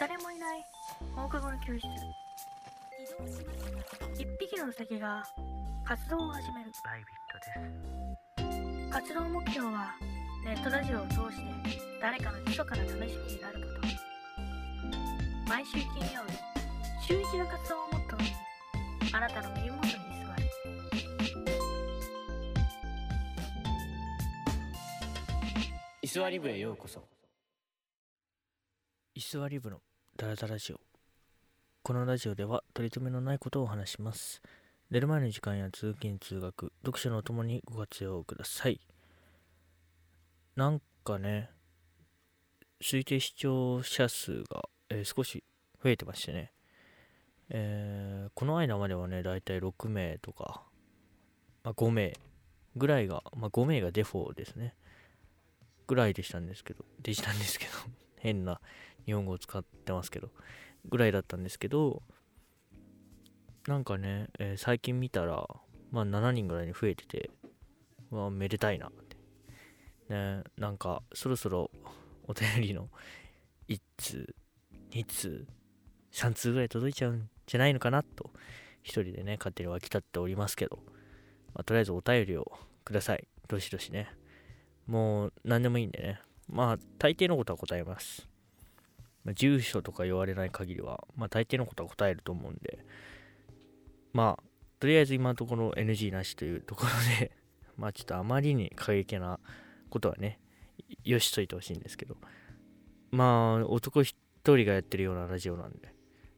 誰もいない。放課後の教室。一匹のウサギが活動を始める。バイビットです。活動目標はネットラジオを通して誰かの密かな試しになること。毎週金曜日週一の活動をモットーにあなたの耳元に座る。居座り部へようこそ。居座り部のダラダラジオ。このラジオでは取り留めのないことを話します。寝る前の時間や通勤通学読書のお供にご活用ください。なんかね推定視聴者数が、えー少し増えてましてね、えーこの間まではねだいたい6名とか、まあ、5名ぐらいが、まあ、5名がデフォですね。ぐらいでしたんですけどでしたんですけど 変な日本語を使ってますけどぐらいだったんですけどなんかね、えー最近見たらまあ7人ぐらいに増えててわめでたいなって。ねなんかそろそろお便りの1通2通3通ぐらい届いちゃうんじゃないのかなと一人でね勝手に沸き立っておりますけど、まあ、とりあえずお便りをください。どしどしね。もう何でもいいんでね。まあ大抵のことは答えます。まあ住所とか言われない限りは、まあ大抵のことは答えると思うんで、まあ、とりあえず今のところ NG なしというところで、まあちょっとあまりに過激なことはね、よしといてほしいんですけど、まあ男一人がやってるようなラジオなんで、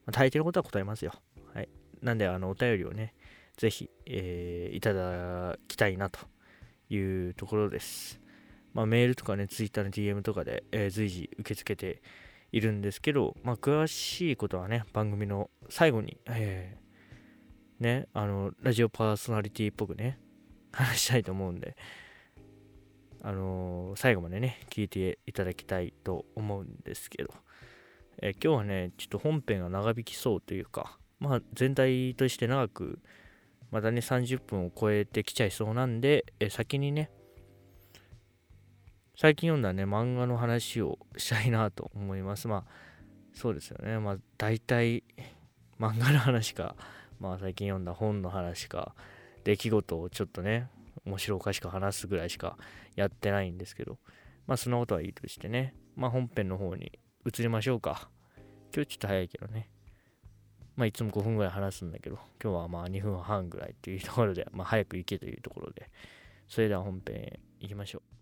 まあ、大抵のことは答えますよ。はい。なんで、あの、お便りをね、ぜひ、えーいただきたいなというところです。まあ、メールとかね、ツイッターの DM とかで、えー随時受け付けているんですけど、まあ、詳しいことはね、番組の最後に、えーね、あの、ラジオパーソナリティっぽくね、話したいと思うんで、あのー最後までね、聞いていただきたいと思うんですけど、えー今日はね、ちょっと本編が長引きそうというか、まあ、全体として長く、またね、30分を超えてきちゃいそうなんで、えー先にね、最近読んだね、漫画の話をしたいなと思います。まあ、そうですよね。まあ、大体、漫画の話か、まあ、最近読んだ本の話か、出来事をちょっとね、面白おかしく話すぐらいしかやってないんですけど、まあ、そんなことはいいとしてね、まあ、本編の方に移りましょうか。今日ちょっと早いけどね。まあ、いつも5分ぐらい話すんだけど、今日はまあ2分半ぐらいっていうところで、まあ、早く行けというところで、それでは本編行きましょう。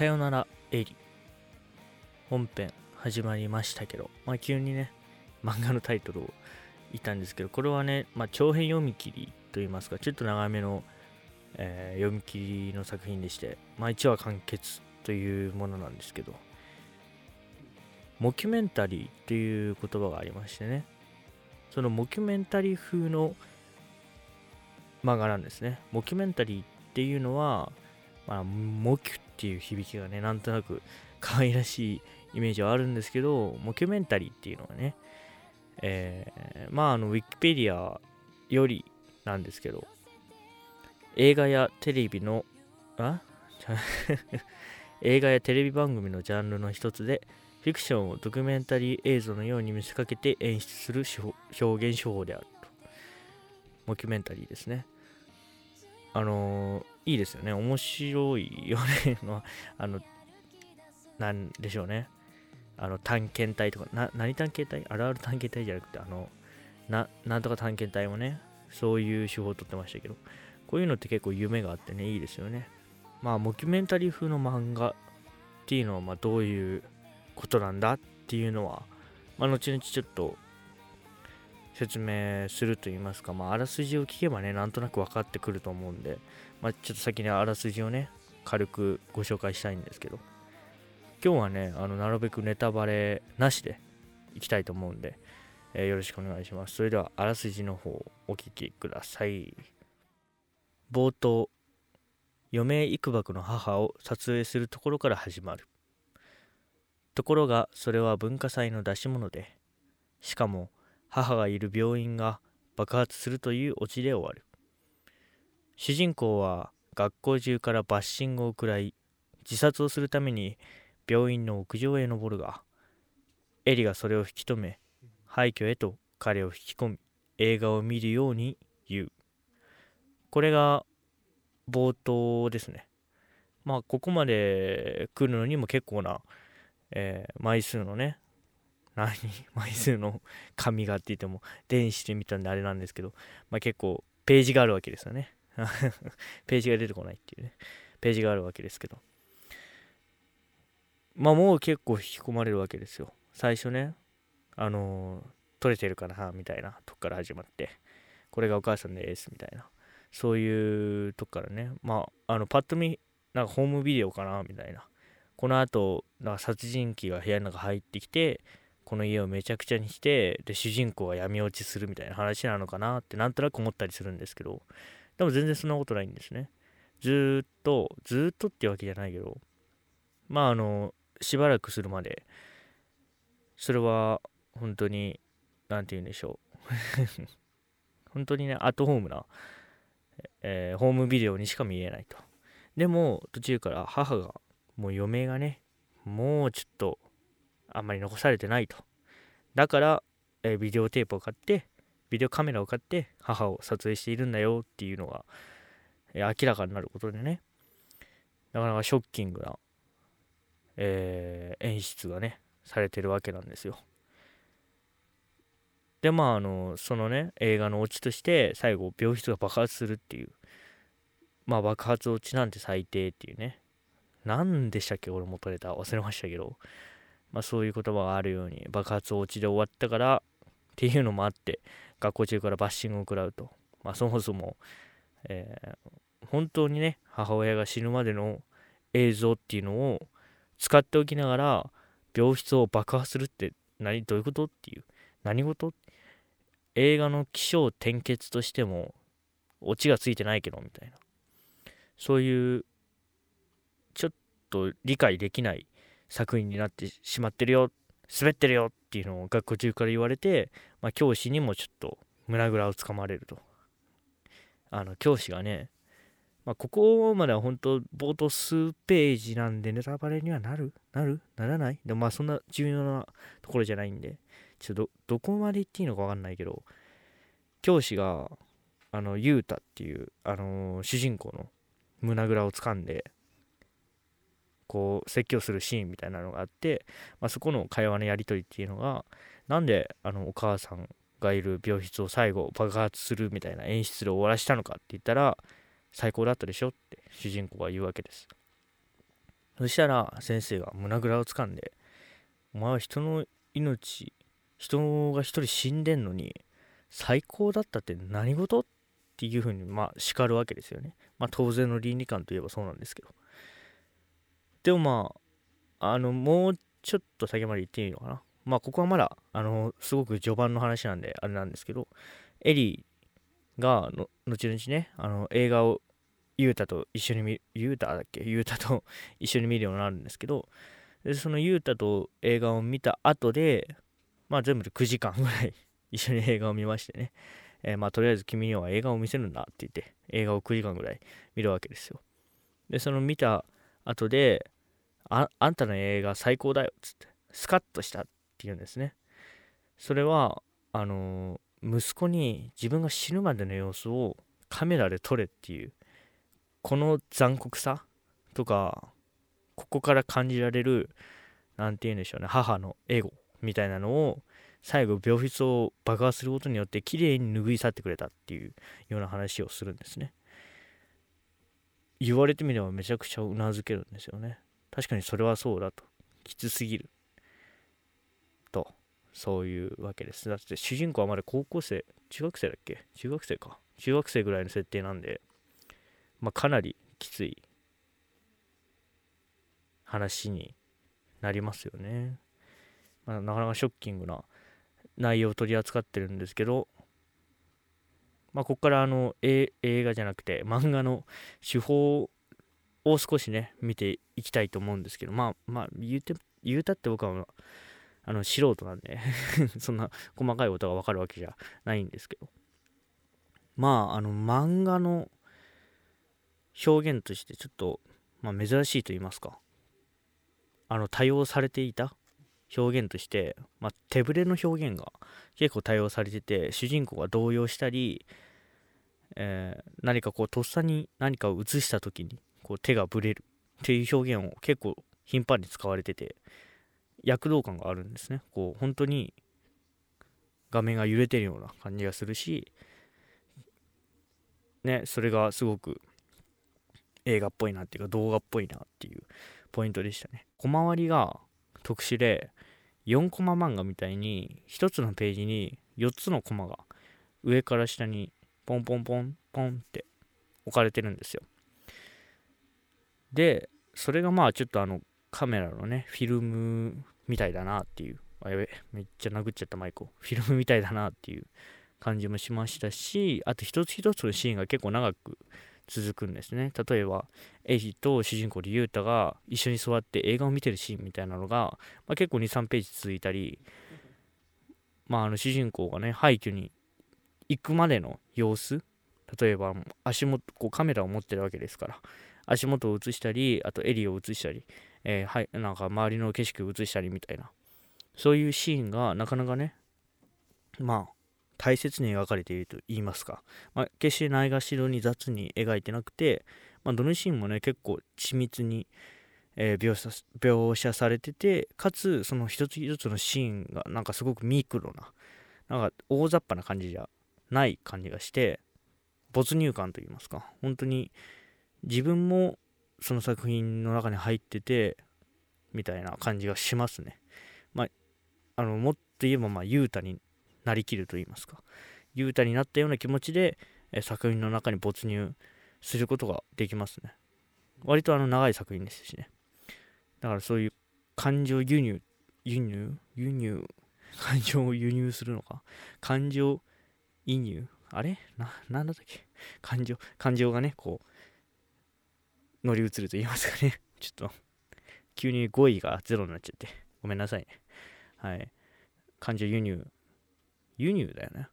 さよならエリ。本編始まりましたけど、まあ、急にね漫画のタイトルを言ったんですけどこれはね、まあ、長編読み切りといいますかちょっと長めの、えー読み切りの作品でして、まあ、1話完結というものなんですけどモキュメンタリーっていう言葉がありましてねそのモキュメンタリー風の漫画なんですね。モキュメンタリーっていうのはまあ、モキュっていう響きがね、なんとなく 可愛らしいイメージはあるんですけど、モキュメンタリーっていうのはね、えーまあ、あの、ウィキペディアよりなんですけど、映画やテレビの、あ？映画やテレビ番組のジャンルの一つで、フィクションをドキュメンタリー映像のように見せかけて演出する表現手法であると。モキュメンタリーですね。あのいいですよね。面白いよね。まあの、なんでしょうね。あの、探検隊とか、な、何探検隊？あるある探検隊じゃなくて、あの、な、なんとか探検隊もね、そういう手法を取ってましたけど、こういうのって結構夢があってね、いいですよね。まあ、モキュメンタリー風の漫画っていうのは、まあ、どういうことなんだっていうのは、まあ、後々ちょっと説明すると言いますか、まあ、あらすじを聞けばね、なんとなく分かってくると思うんで、まあ、ちょっと先にあらすじをね、軽くご紹介したいんですけど、今日はね、あのなるべくネタバレなしでいきたいと思うんで、えーよろしくお願いします。それでは、あらすじの方、お聞きください。冒頭、余命幾ばくの母を撮影するところから始まる。ところが、それは文化祭の出し物で、しかも、母がいる病院が爆発するというオチで終わる。主人公は、学校中からバッシングを食らい、自殺をするために病院の屋上へ登るが、エリがそれを引き止め、廃墟へと彼を引き込み、映画を見るように言う。これが冒頭ですね。まあ、ここまで来るのにも結構な、えー枚数のね、何？枚数の紙がって言っても電子で見たんであれなんですけど、まあ、結構ページがあるわけですよね。ページが出てこないっていうね。ページがあるわけですけど。まあもう結構引き込まれるわけですよ。最初ね、あのー撮れてるかなみたいなとこから始まって、これがお母さんですみたいな、そういうとこからね、まあ、あのパッと見、なんかホームビデオかなみたいな。この後、なんか殺人鬼が部屋の中入ってきて、この家をめちゃくちゃにして、で、主人公が闇落ちするみたいな話なのかなってなんとなく思ったりするんですけど、でも全然そんなことないんですね。ずーっと、ずーっとってわけじゃないけど、まああの、しばらくするまで、それは本当に、なんて言うんでしょう。本当にね、アットホームな、えーホームビデオにしか見えないと。でも、途中から母が、もう余命がね、もうちょっと、あんまり残されてないと。だから、えービデオテープを買って、ビデオカメラを買って、母を撮影しているんだよっていうのが、えー明らかになることでね、なかなかショッキングな、えー演出がね、されてるわけなんですよ。で、まあ、あの、そのね、映画のオチとして、最後、病室が爆発するっていう。まあ、爆発落ちなんて最低っていうね。何でしたっけ俺元ネタ忘れましたけど。まあ、そういう言葉があるように、爆発落ちで終わったから、っていうのもあって、学校中からバッシングを食らうと。まあ、そもそも、えー本当にね、母親が死ぬまでの映像っていうのを使っておきながら、病室を爆破するって何、どういうことっていう。何事？映画の起承転結としてもオチがついてないけどみたいなそういうちょっと理解できない作品になってしまってるよ滑ってるよっていうのを学校中から言われて、まあ、教師にもちょっと胸ぐらをつかまれると。あの教師がね、まあ、ここまでは本当冒頭数ページなんでネタバレにはなる？なる？ならない？でもまあそんな重要なところじゃないんでちょっとどこまで言っていいのか分かんないけど教師があのユータっていう、あのー主人公の胸ぐらを掴んでこう説教するシーンみたいなのがあって、まあ、そこの会話のやり取りっていうのがなんであのお母さんがいる病室を最後爆発するみたいな演出で終わらしたのかって言ったら最高だったでしょって主人公が言うわけですそしたら先生が胸ぐらを掴んでお前は人の命人が一人死んでんのに最高だったって何事？っていうふうにまあ叱るわけですよね。まあ当然の倫理観といえばそうなんですけど。でもまあ、あの、もうちょっと先まで言っていいのかな。まあここはまだ、あの、すごく序盤の話なんであれなんですけど、エリーがの後々ね、あの映画をユータと一緒に見、ユータだっけ？ユータと 一緒に見るようになるんですけど、でそのユータと映画を見た後で、まあ全部で9時間ぐらい 一緒に映画を見ましてね、えーまあとりあえず君には映画を見せるんだって言って映画を9時間ぐらい見るわけですよ。で、その見た後で、ああんたの映画最高だよっつって、スカッとしたって言うんですね。それは、あの息子に自分が死ぬまでの様子をカメラで撮れっていう、この残酷さとか、ここから感じられる、なんて言うんでしょうね、母のエゴみたいなのを、最後病室を爆破することによって綺麗に拭い去ってくれたっていうような話をするんですね言われてみればめちゃくちゃうなずけるんですよね。確かにそれはそうだと。きつすぎる。とそういうわけです。だって主人公はまだ高校生。中学生だっけ？中学生か。中学生ぐらいの設定なんで。まあかなりきつい話になりますよね、まあ、なかなかショッキングな内容を取り扱ってるんですけど、まあ、ここからあの映画じゃなくて漫画の手法を少しね見ていきたいと思うんですけどまあまあ言うて言うたって僕はあの素人なんで そんな細かいことがわかるわけじゃないんですけど。まああの漫画の表現としてちょっと、まあ、珍しいと言いますか。あの多用されていた表現として、まあ、手ぶれの表現が結構多用されてて主人公が動揺したり、えー、何かこうとっさに何かを映した時にこう手がぶれるっていう表現を結構頻繁に使われてて躍動感があるんですね。こう本当に画面が揺れてるような感じがするしねそれがすごく映画っぽいなっていうか動画っぽいなっていうポイントでしたね。小回りが特殊で4コマ漫画みたいに1つのページに4つのコマが上から下にポンポンポンポンって置かれてるんですよ。でそれがまあちょっとあのカメラのねフィルムみたいだなっていうあやべめっちゃ殴っちゃったマイクを。フィルムみたいだなっていう感じもしましたしあと一つ一つのシーンが結構長く続くんですね。例えばエイジと主人公でユータが一緒に座って映画を見てるシーンみたいなのが、まあ、結構23ページ続いたりまああの主人公がね廃墟に行くまでの様子。例えば足元こうカメラを持ってるわけですから。足元を映したりあと襟を映したり、えー、はい、なんか周りの景色を映したりみたいな。そういうシーンがなかなかねまあ大切に描かれていると言いますか、まあ、決してないがしろに雑に描いてなくて、まあ、どのシーンもね結構緻密に、えー、描写描写されててかつその一つ一つのシーンがなんかすごくミクロななんか大雑把な感じじゃない感じがして没入感と言いますか本当に自分もその作品の中に入っててみたいな感じがしますね。まあ、あのもっと言えばまあ雄太になりきると言いますか。雄太になったような気持ちで、え作品の中に没入することができますね。割とあの長い作品ですしね。だからそういう感情輸入輸入？輸入？感情を輸入するのか？感情移入？あれ？な、なんだったっけ？感情、感情がね、こう、乗り移ると言いますかね。ちょっと、急に語彙がゼロになっちゃって、ごめんなさいね。はい。感情輸入輸入だよね。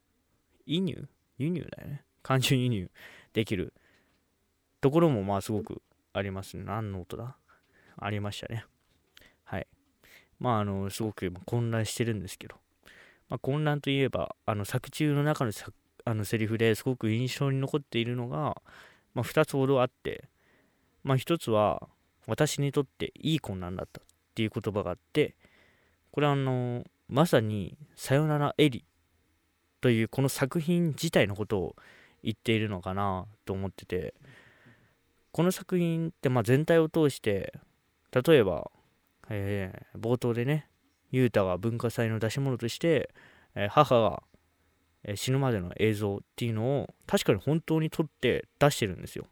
輸入？輸入だよね。感情輸入できるところもまあすごくありますね。何の音だ？ありましたね。はい。まああの、すごく混乱してるんですけど、まあ、混乱といえば、あの作中の中のあのセリフですごく印象に残っているのが、まあ、2つほどあって、まあ、1つは私にとっていい混乱だったっていう言葉があってこれはあのまさに「さよならエリ」というこの作品自体のことを言っているのかなと思っててこの作品ってま全体を通して例えば、えー、冒頭でね雄太が文化祭の出し物として、えー、母が、死ぬまでの映像っていうのを確かに本当に撮って出してるんですよ。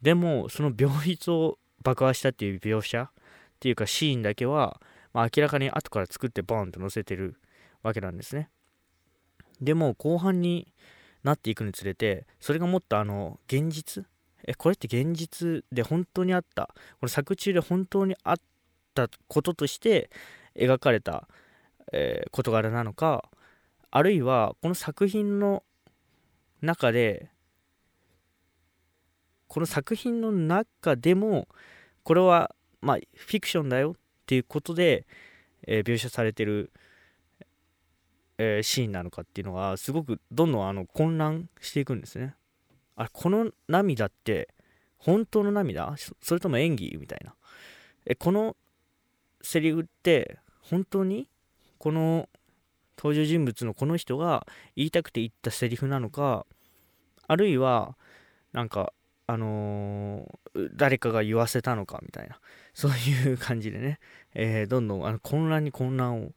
でもその病室を爆破したっていう描写っていうかシーンだけは、まあ、明らかに後から作ってボンと載せてるわけなんですね。でも後半になっていくにつれてそれがもっとあの現実？えこれって現実で本当にあった？この作中で本当にあったこととして描かれた、えー、事柄なのかあるいはこの作品の中でこの作品の中でもこれはまあフィクションだよっていうことで、えー、描写されてるえー、シーンなのかっていうのがすごくどんどんあの混乱していくんですね。あこの涙って本当の涙？それとも演技みたいな？えこのセリフって本当にこの登場人物のこの人が言いたくて言ったセリフなのかあるいはなんかあのー、誰かが言わせたのかみたいなそういう感じでね、えー、どんどんあの混乱に混乱を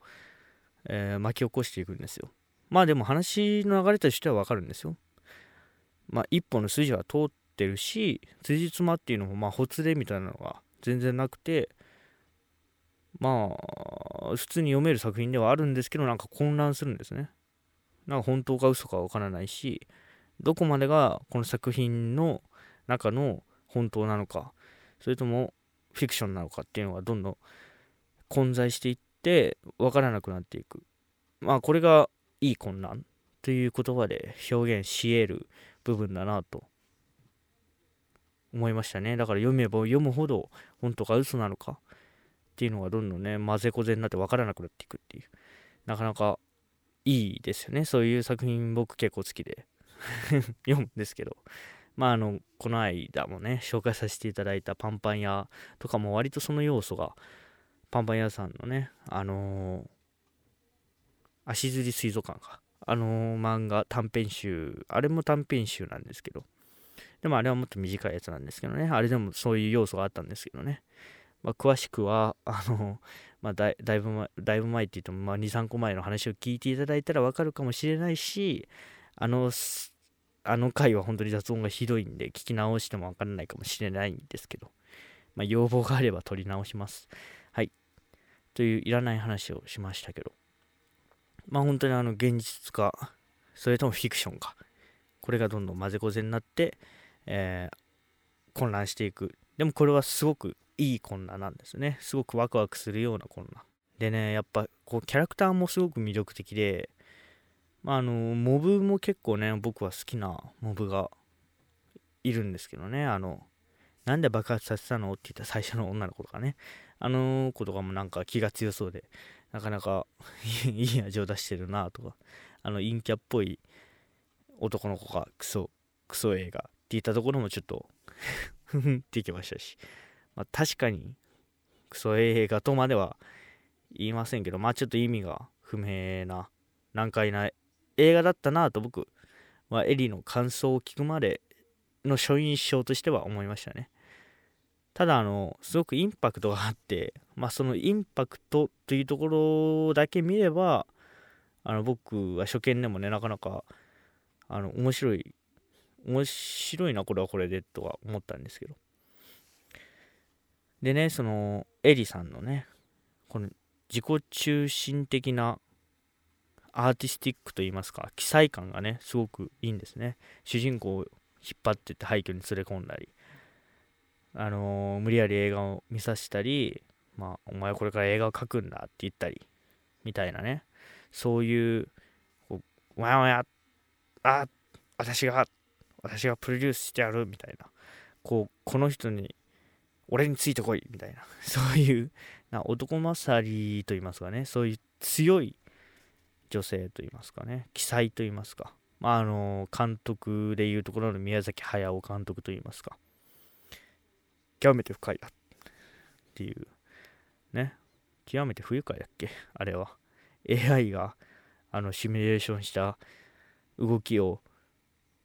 えー、巻き起こしていくんですよ。まあでも話の流れとしてはわかるんですよ。まあ一本の筋は通ってるし、辻褄っていうのもまあほつれみたいなのが全然なくて、まあ普通に読める作品ではあるんですけどなんか混乱するんですねなんか本当か嘘かわからないしどこまでがこの作品の中の本当なのかそれともフィクションなのかっていうのがどんどん混在していって分からなくなっていく。まあこれがいい混乱という言葉で表現し得る部分だなと思いましたね。だから読めば読むほど本当か嘘なのかっていうのがどんどんね混ぜこぜになって分からなくなっていくっていう。なかなかいいですよね。そういう作品僕結構好きで。読むんですけど。まああのこの間もね紹介させていただいたパンパン屋とかも割とその要素がパンパン屋さんのねあのー、足摺水族館か。あのー、漫画短編集あれも短編集なんですけど。でもあれはもっと短いやつなんですけどね。あれでもそういう要素があったんですけどね。まあ、詳しくはあのまあ、だいぶ前だいぶ前って言っても、まあ、23個前の話を聞いていただいたらわかるかもしれないしあのあの回は本当に雑音がひどいんで聞き直してもわからないかもしれないんですけど、まあ、要望があれば取り直します。といういらない話をしましたけど、まあ本当にあの現実か、それともフィクションか、これがどんどん混ぜこぜになって、えー、混乱していく。でもこれはすごくいい混乱なんですね。すごくワクワクするような混乱。でね、やっぱこうキャラクターもすごく魅力的で、まあ、あの、モブも結構ね、僕は好きなモブがいるんですけどね、あの、なんで爆発させたの？って言った最初の女の子とかね、あの子とかもなんか気が強そうで、なかなか いい味を出してるなとか、あの陰キャっぽい男の子がクソ、クソ映画って言ったところもちょっとふふんっていきましたし、まあ、確かにクソ映画とまでは言いませんけど、まあちょっと意味が不明な難解な映画だったなと僕はエリの感想を聞くまでの初印象としては思いましたね。ただあのすごくインパクトがあってまあそのインパクトというところだけ見ればあの僕は初見でもねなかなかあの面白い面白いなこれはこれでとは思ったんですけど。でねそのエリさんのねこの自己中心的なアーティスティックといいますか記載感がねすごくいいんですね。主人公を引っ張ってって廃墟に連れ込んだり。あのー、無理やり映画を見させたりまあお前これから映画を描くんだって言ったりみたいなね。そういうこうわやわやあ私が私がプロデュースしてやるみたいな。こうこの人に俺についてこいみたいな。そういうな男勝りと言いますかね。そういう強い女性と言いますかね。記載と言いますか、まあ、あの監督でいうところの宮崎駿監督と言いますか。極めて深いだっていう。ね。極めて不愉快だっけ？あれは。AI があのシミュレーションした動きを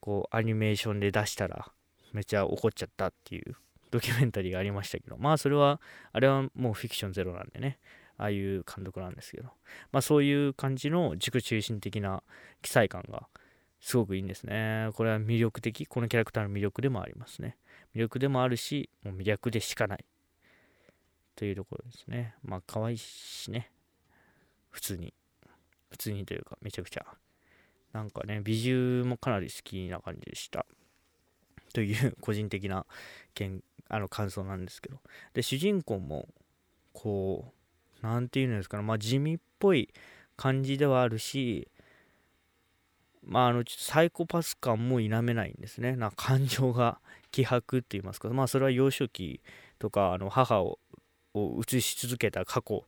こうアニメーションで出したらめちゃ怒っちゃったっていうドキュメンタリーがありましたけど、まあそれは、あれはもうフィクションゼロなんでね、ああいう監督なんですけど、まあそういう感じの自己中心的な記載感がすごくいいんですね。これは魅力的、このキャラクターの魅力でもありますね。魅力でもあるし、もう魅力でしかない。というところですね。まあ可愛いしね、普通に。普通にというか、めちゃくちゃ。なんかね、美獣もかなり好きな感じでした。という個人的な見あの感想なんですけどで主人公もこう何て言うんですかねまあ地味っぽい感じではあるしまああのちょっとサイコパス感も否めないんですね。な感情が希薄って言いますか。まあそれは幼少期とかあの母をを映し続けた過去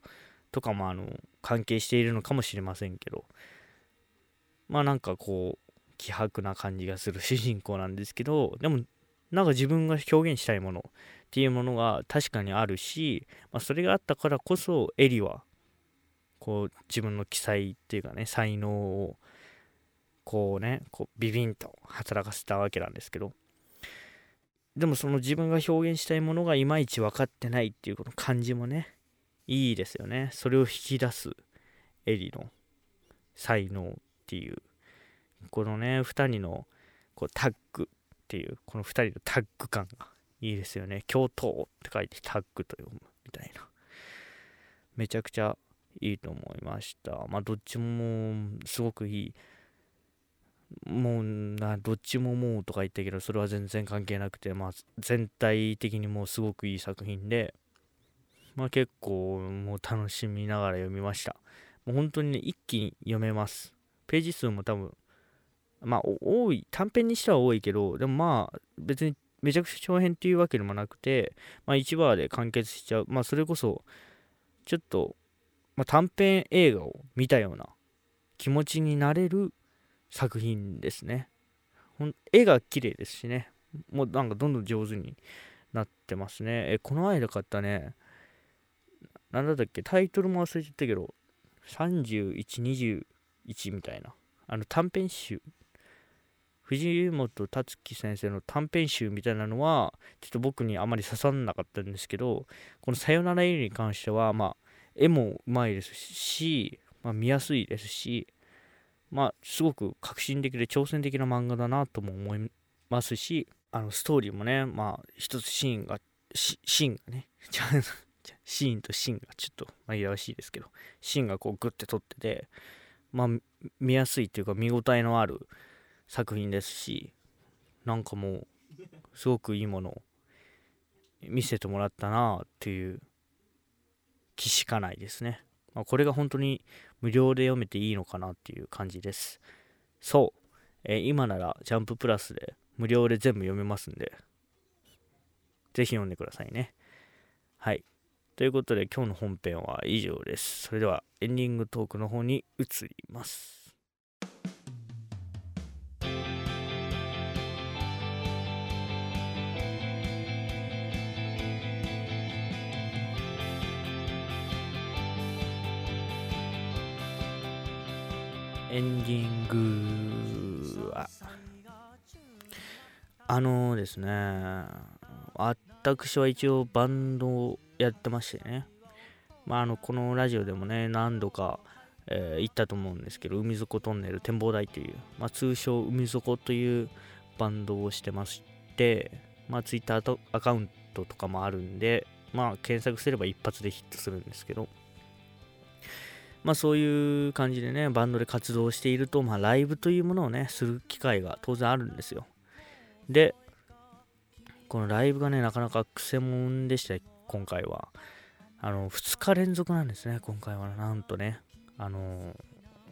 とかもあの関係しているのかもしれませんけど。まあなんかこう希薄な感じがする主人公なんですけどでもなんか自分が表現したいものっていうものが確かにあるし、まあ、それがあったからこそエリはこう自分の記載っていうかね才能をこうねこうビビンと働かせたわけなんですけどでもその自分が表現したいものがいまいち分かってないっていうこの感じもねいいですよねそれを引き出すエリの才能っていうこのね2人のこうタッグっていうこの2人のタッグ感がいいですよね。共闘って書いてタッグと読むみたいな。めちゃくちゃいいと思いましたまあどっちもすごくいいもうなどっちももうとか言ったけどそれは全然関係なくてまあ全体的にもうすごくいい作品でまあ結構もう楽しみながら読みました。もう本当にね一気に読めます。ページ数も多分まあ多い短編にしては多いけどでもまあ別にめちゃくちゃ長編っていうわけでもなくてまあ1話で完結しちゃう。まあそれこそちょっと、まあ、短編映画を見たような気持ちになれる作品ですね。絵が綺麗ですしね。もうなんかどんどん上手になってますね。えこの間買ったね。なんだったっけ？タイトルも忘れちゃったけど3121みたいな。あの短編集。藤本達樹先生の短編集みたいなのはちょっと僕にあまり刺さんなかったんですけどこの「さよならエリ」に関してはまあ絵もうまいですし、まあ、見やすいですしまあすごく革新的で挑戦的な漫画だなとも思いますしあのストーリーもねまあ一つシーンがシーンがね シーンとシーンがちょっと紛らわしいですけどシーンがこうグッて撮っててまあ見やすいというか見応えのある作品ですしなんかもうすごくいいものを見せてもらったなっていう気しかないですね、まあ、これが本当に無料で読めていいのかなっていう感じです。そう、えー、今ならジャンププラスで無料で全部読めますんで。ぜひ読んでくださいね。はい。ということで今日の本編は以上です。それではエンディングトークの方に移ります。エンディングは。あのですね私は一応バンドをやってましてね。まああのこのラジオでもね何度か、えー、言ったと思うんですけど海底トンネル展望台という、まあ、通称海底というバンドをしてましてまあ Twitter アカウントとかもあるんでまあ検索すれば一発でヒットするんですけど。まあそういう感じでね、バンドで活動していると、まあライブというものをね、する機会が当然あるんですよ。で、このライブがね、なかなかくせ者でした、今回は。あの、2日連続なんですね、今回は。なんとね、あの、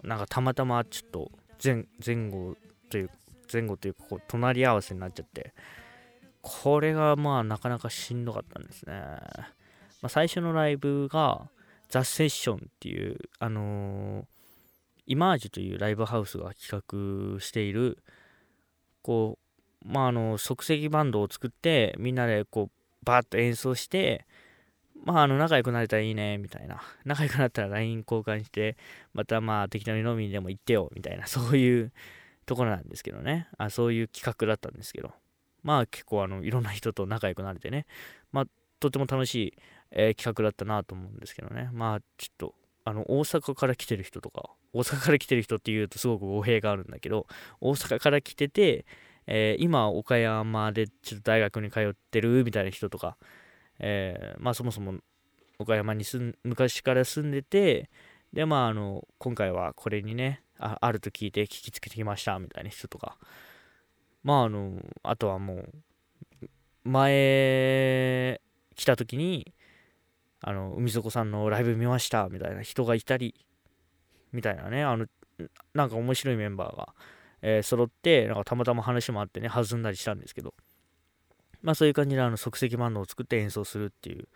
なんかたまたまちょっと前前後という、前後というか、こう、隣り合わせになっちゃって、これがまあなかなかしんどかったんですね。まあ、最初のライブが、ザ・セッションっていう、あのー、イマージュというライブハウスが企画している、こう、まあ、あの、即席バンドを作って、みんなでこう、バーッと演奏して、まあ、あの、仲良くなれたらいいね、みたいな。仲良くなったら LINE 交換して、またまあ、適当に飲みにでも行ってよ、みたいな、そういうところなんですけどね。あそういう企画だったんですけど。まあ、結構、あの、いろんな人と仲良くなれてね。まあ、とても楽しいえー、企画だったなと思うんですけどね。まあ、ちょっと、あの、大阪から来てる人とか、大阪から来てる人っていうとすごく語弊があるんだけど、大阪から来てて、えー、今、岡山でちょっと大学に通ってるみたいな人とか、えー、まあ、そもそも岡山に住昔から住んでて、で、まあ、あの、今回はこれにね、ああると聞いて聞きつけてきましたみたいな人とか、まあ、あの、あとはもう、前来た時に、あの海底さんのライブ見ましたみたいな人がいたりみたいなねあのなんか面白いメンバーが、えー、揃ってなんかたまたま話もあってね弾んだりしたんですけど。まあそういう感じであの即席バンドを作って演奏するっていう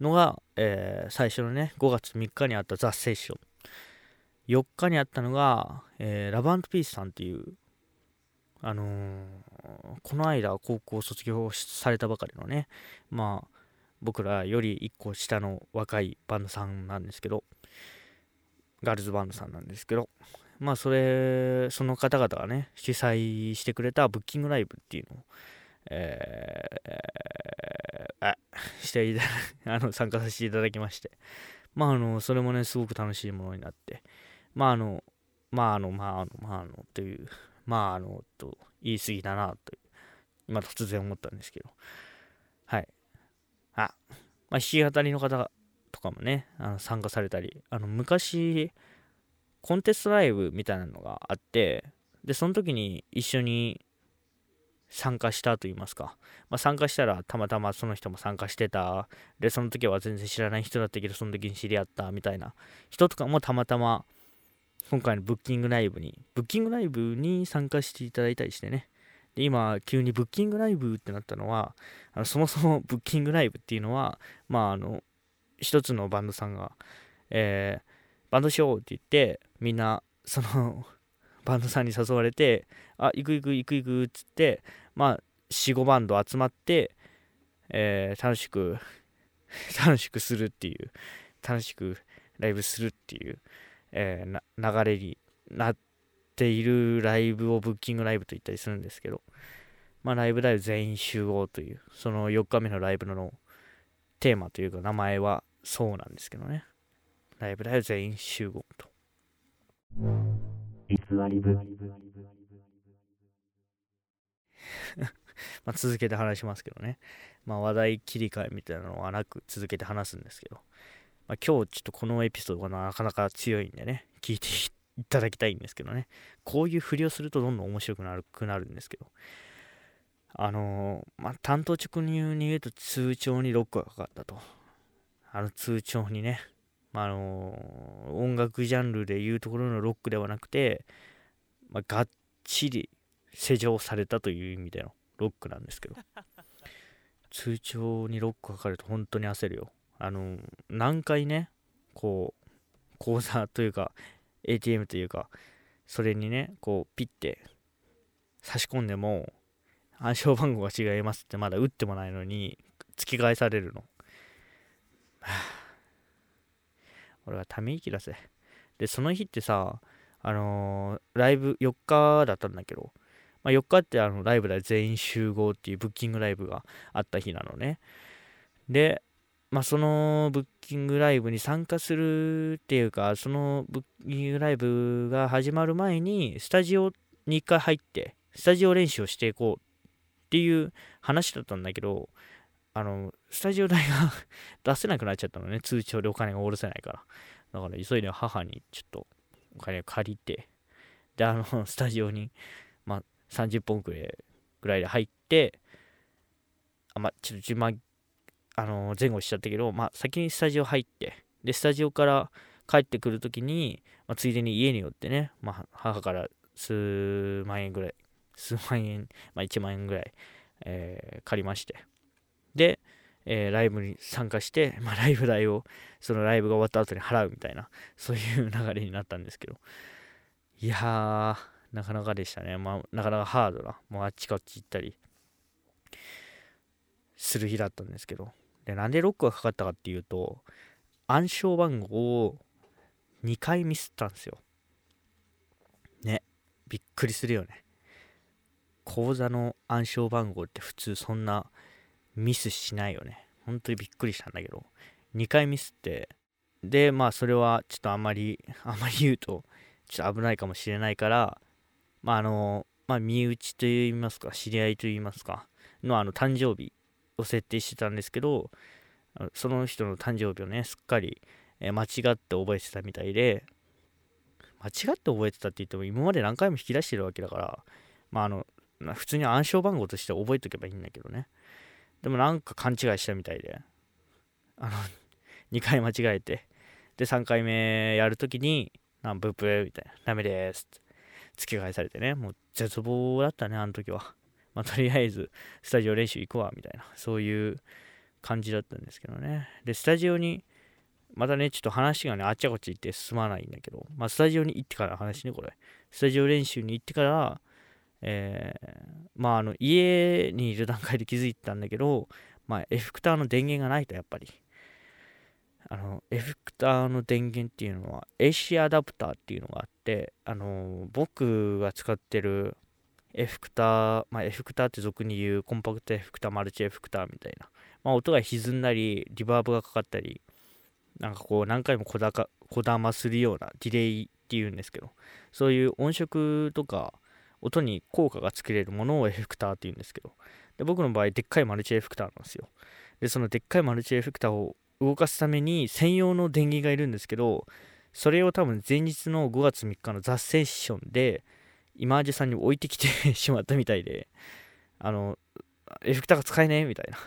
のが、えー、最初のね5月3日にあったザ・セッション。4日にあったのが、えー、ラブピースさんっていうあのー、この間高校卒業されたばかりのねまあ僕らより1個下の若いバンドさんなんですけど、ガールズバンドさんなんですけど、まあそれ、その方々がね、主催してくれたブッキングライブっていうのを、えー、あ、していただ、あの、参加させていただきまして、まああの、それもね、すごく楽しいものになって、まああの、まああの、まああの、まああの、という、まああの、と言い過ぎだな、という、今突然思ったんですけど、はい。あ、まあ、弾き語りの方とかもねあの参加されたりあの昔コンテストライブみたいなのがあってでその時に一緒に参加したと言いますか、まあ、参加したらたまたまその人も参加してた。でその時は全然知らない人だったけどその時に知り合ったみたいな人とかもたまたま今回のブッキングライブにブッキングライブに参加していただいたりしてね。で今急にブッキングライブってなったのはあのそもそも ブッキングライブっていうのはまああの一つのバンドさんが、えー、バンドしようって言ってみんなその バンドさんに誘われてあ行く行く行く行くっつってまあ45バンド集まって、えー、楽しく 楽しくするっていう楽しくライブするっていう、えー、流れになってているライブをブッキングライブと言ったりするんですけどまあライブライブ全員集合というその4日目のライブのテーマというか名前はそうなんですけどね。ライブライブ全員集合と。ま続けて話しますけどね。まあ話題切り替えみたいなのはなく続けて話すんですけど、まあ、今日ちょっとこのエピソードがなかなか強いんでね、聞いていただきたいんですけどね、こういうふりをするとどんどん面白くなるくなるんですけど、あのー、まあ、担当直入に言うと通帳にロックがかかったと。あの通帳にね、まあ、のー、音楽ジャンルでいうところのロックではなくて、まあ、がっちり施錠されたという意味でのロックなんですけど。通帳にロックかかると本当に焦るよ。あの何回ねこう口座というか ATM というかそれにねこうピッて差し込んでも暗証番号が違いますってまだ打ってもないのに突き返されるの、はあ、俺はため息出せでその日ってさあのー、ライブ4日だったんだけどまあ、4日ってあのライブで全員集合っていうブッキングライブがあった日なのね。で、まあ、そのブッキングライブに参加するっていうか、そのブッキングライブが始まる前に、スタジオに1回入って、スタジオ練習をしていこうっていう話だったんだけど、あの、スタジオ代が 出せなくなっちゃったのね、通帳でお金が下ろせないから。だから急いで母にちょっとお金を借りて、で、あの、スタジオに、まあ、30本くらいぐらいで入ってあまあちょっと順番あの前後しちゃったけど、まあ、先にスタジオ入ってでスタジオから帰ってくるときに、まあ、ついでに家に寄ってね、まあ、母から数万円ぐらい数万円、まあ、1万円ぐらい、えー、借りましてで、えー、ライブに参加して、まあ、ライブ代をそのライブが終わった後に払うみたいなそういう流れになったんですけどいやーなかなかでしたね。まあ、なかなかハードな、もうあっちこっち行ったりする日だったんですけど。で、なんでロックがかかったかっていうと、暗証番号を2回ミスったんですよ。ね。びっくりするよね。口座の暗証番号って普通そんなミスしないよね。本当にびっくりしたんだけど、2回ミスって、で、まあそれはちょっとあんまり、あんまり言うと、ちょっと危ないかもしれないから、まあ、あの、まあ、身内といいますか、知り合いといいますか、のあの誕生日を設定してたんですけど、その人の誕生日をね、すっかり、間違って覚えてたみたいで、間違って覚えてたって言っても、今まで何回も引き出してるわけだから、まあ、あの、普通に暗証番号として覚えとけばいいんだけどね。でもなんか勘違いしたみたいで、あの、2回間違えて、で、3回目やるときに、なブーブーみたいな、ダメですって。突き返されてね、もう絶望だったね、あの時は。まあ、とりあえず、スタジオ練習行くわ、みたいな、そういう感じだったんですけどね。で、スタジオに、またね、ちょっと話がね、あっちゃこっち行って進まないんだけど、まあ、スタジオに行ってから話ね、これ。スタジオ練習に行ってから、えー、まあ、あの、家にいる段階で気づいたんだけど、まあ、エフェクターの電源がないと、やっぱり。あの、エフェクターの電源っていうのは AC アダプターっていうのがあって、あの、僕が使ってるエフェクター、まあ、エフェクターって俗に言うコンパクトエフェクター、マルチエフェクターみたいな、まあ、音が歪んだり、リバーブがかかったり、なんかこう何回もこだかこだまするようなディレイっていうんですけど、そういう音色とか音に効果がつけれるものをエフェクターっていうんですけど、で僕の場合、でっかいマルチエフェクターなんですよ。でそのでっかいマルチエフェクターを動かすために専用の電源がいるんですけどそれを多分前日の5月3日のザ・セッションで今治さんに置いてきてしまったみたいであのエフェクターが使えねえ？みたいな。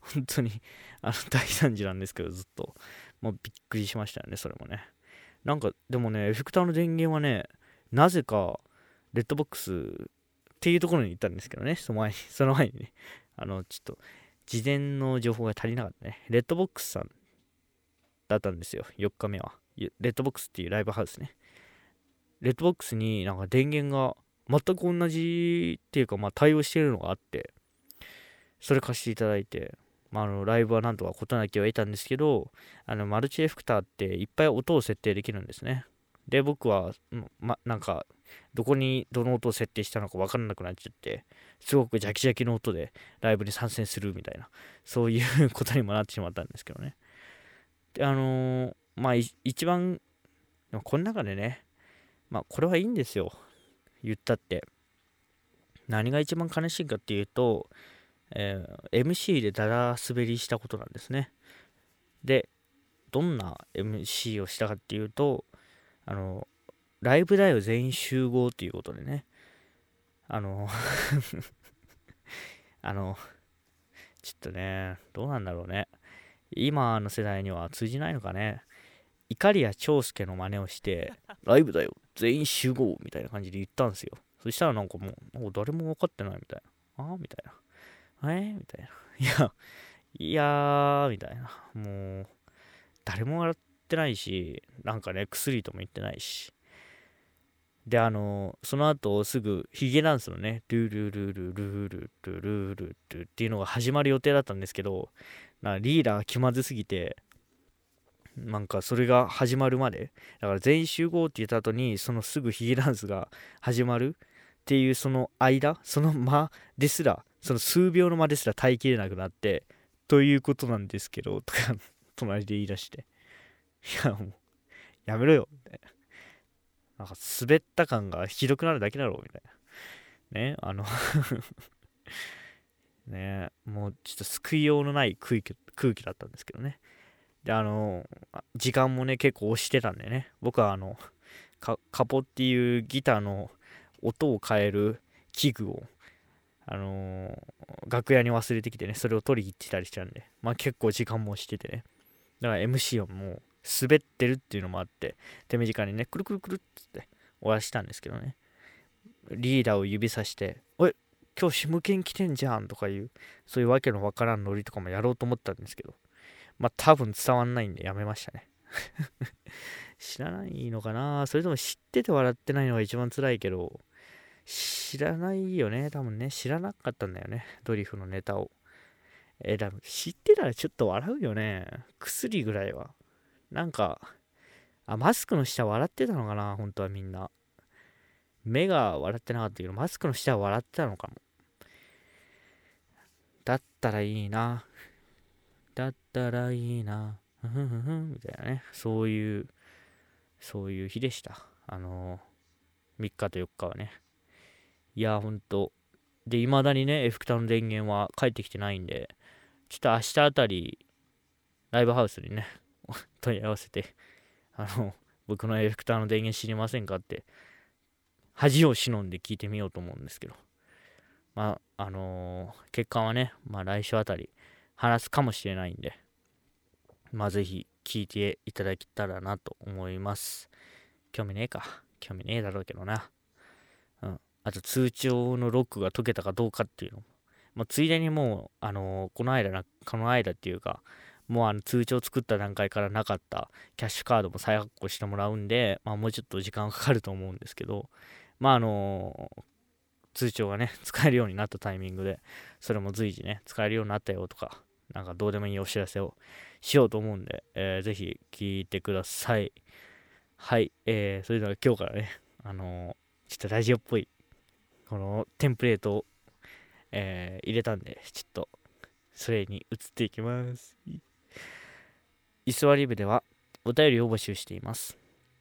本当にあの大惨事なんですけどずっと。もうびっくりしましたよねそれもね。なんかでもねエフェクターの電源はねなぜかレッドボックスっていうところに行ったんですけどねその前に。その前にね。あのちょっと事前の情報が足りなかったね。レッドボックスさんだったんですよ4日目は。レッドボックスっていうライブハウスね。レッドボックスになんか電源が全く同じっていうかまあ対応してるのがあってそれ貸していただいてまあ、あのライブはなんとか事なきを得たんですけどあのマルチエフェクターっていっぱい音を設定できるんですね。で僕は、ま、なんかどこにどの音を設定したのか分からなくなっちゃってすごくジャキジャキの音でライブに参戦するみたいなそういうことにもなってしまったんですけどね。であのー、まあ一番この中でねまあこれはいいんですよ言ったって何が一番悲しいかっていうとえー、MC でダラ滑りしたことなんですね。で、どんな MC をしたかっていうと、あの、ライブだよ全員集合っていうことでね、あの あの、ちょっとね、どうなんだろうね。今の世代には通じないのかね。怒りや長介の真似をして、ライブだよ、全員集合みたいな感じで言ったんですよ。そしたらなんかもう、誰も分かってないみたいな。ああみたいな。えみたいな。いや、いやー、みたいな。もう、誰も笑ってないし、なんかね、薬とも言ってないし。で、あの、その後すぐヒゲダンスのね、ルールルールルルルルルルルっていうのが始まる予定だったんですけど、なリーダー気まずすぎて、なんかそれが始まるまで、だから全員集合って言った後に、そのすぐヒゲダンスが始まるっていうその間、その間ですら、その数秒の間ですら耐えきれなくなって、ということなんですけど、とか、隣で言い出して、いや、もう、やめろよ、みたいな。なんか滑った感がひどくなるだけだろう、みたいな。ね、あの ね、もうちょっと救いようのない空気空気だったんですけどね。で、あの、時間もね、結構押してたんでね、僕はあの、カポっていうギターの音を変える器具をあのー、楽屋に忘れてきてね、それを取りに行ってたりしたんで、まあ結構時間もしててね。だから MC をもう滑ってるっていうのもあって、手短にね、くるくるくるって終わらしたんですけどね。リーダーを指さして、おい、今日シムケン来てんじゃんとかいう、そういうわけのわからんノリとかもやろうと思ったんですけど、まあ多分伝わんないんでやめましたね。知らないのかな？それとも知ってて笑ってないのが一番辛いけど、知らないよね？多分ね、知らなかったんだよね。ドリフのネタを。えー、知ってたらちょっと笑うよね。薬ぐらいは。なんか、あ、マスクの下笑ってたのかな？本当はみんな。目が笑ってなかったけど、マスクの下は笑ってたのかも。だったらいいな。だったらいいな。ふふふみたいなね。そういう、そういう日でした。あの、3日と4日はね。いや、ほんと。で、未だにね、エフクタの電源は返ってきてないんで、ちょっと明日あたり、ライブハウスにね、問い合わせて、あの、僕のエフクターの電源知りませんかって、恥を忍んで聞いてみようと思うんですけど、まあ、あのー、結果はね、まあ来週あたり話すかもしれないんで、まあぜひ聞いていただけたらなと思います。興味ねえか。興味ねえだろうけどな。うんあと通帳のロックが解けたかどうかっていうのも、まあ、ついでにもう、あのー、この間な、この間っていうか、もうあの通帳作った段階からなかったキャッシュカードも再発行してもらうんで、まあ、もうちょっと時間かかると思うんですけど、まああのー、通帳がね、使えるようになったタイミングで、それも随時ね、使えるようになったよとか、なんかどうでもいいお知らせをしようと思うんで、えー、ぜひ聞いてください。はい、えー、それでは今日からね、あのー、ちょっとラジオっぽいこのテンプレートを、えー、入れたんで、ちょっと、それに移っていきます。いすわり部ではお便りを募集しています。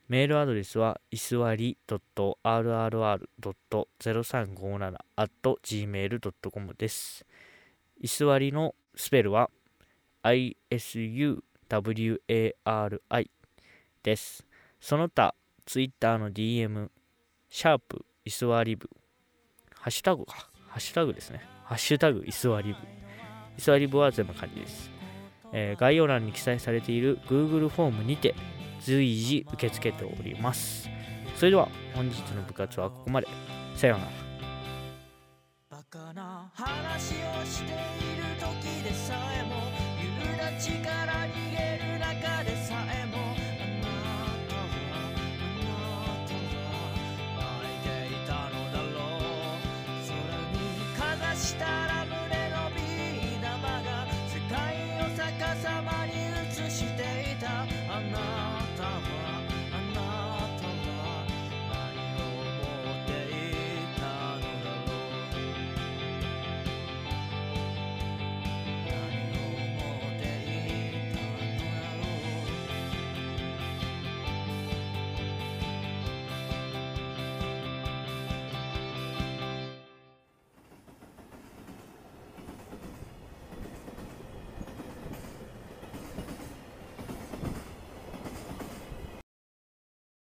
メールアドレスは、いすわり .rrr.0357.gmail.com です。居座りのスペルは ISUWARI です。その他、Twitter の DM、シャープ居座り部、ハッシュタグか、ハッシュタグですね。ハッシュタグ居座り部。居座り部は全部漢字です。えー概要欄に記載されている Google フォームにて随時受け付けております。それでは本日の部活はここまで。さようなら。